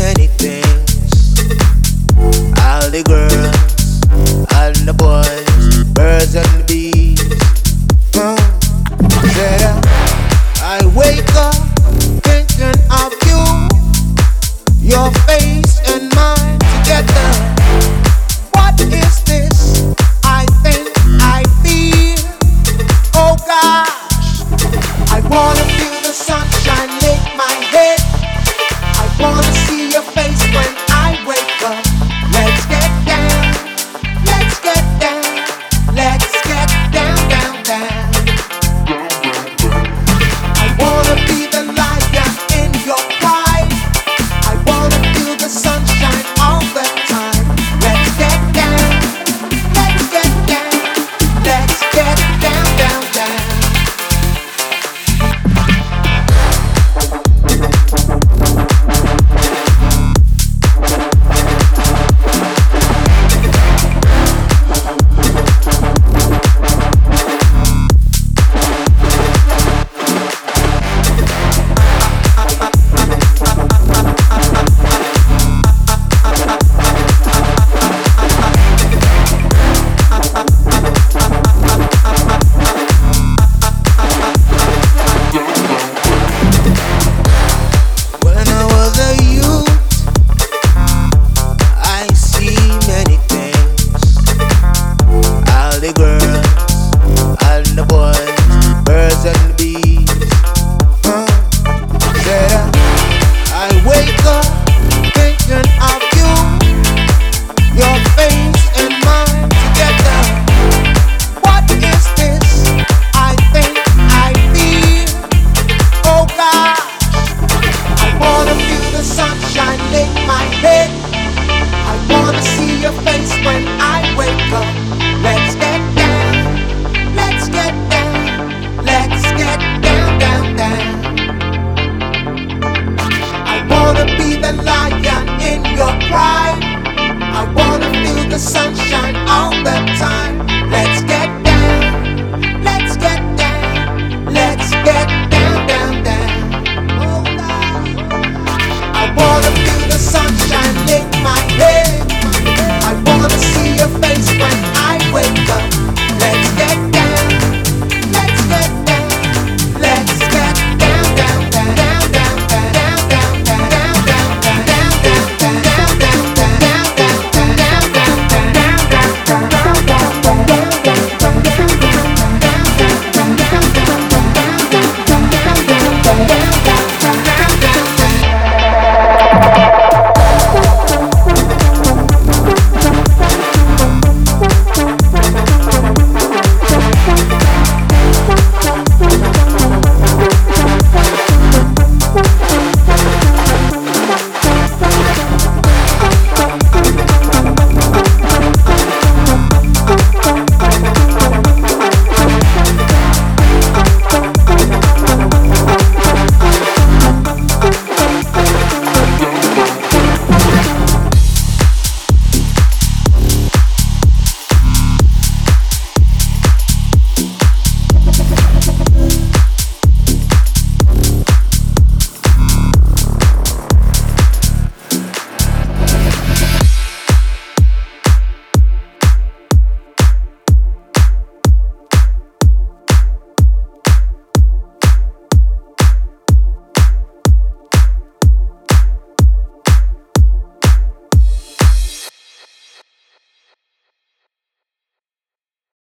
many things. All the girls, all the boys, birds and bees. Huh? Said I wake up thinking of you, your face.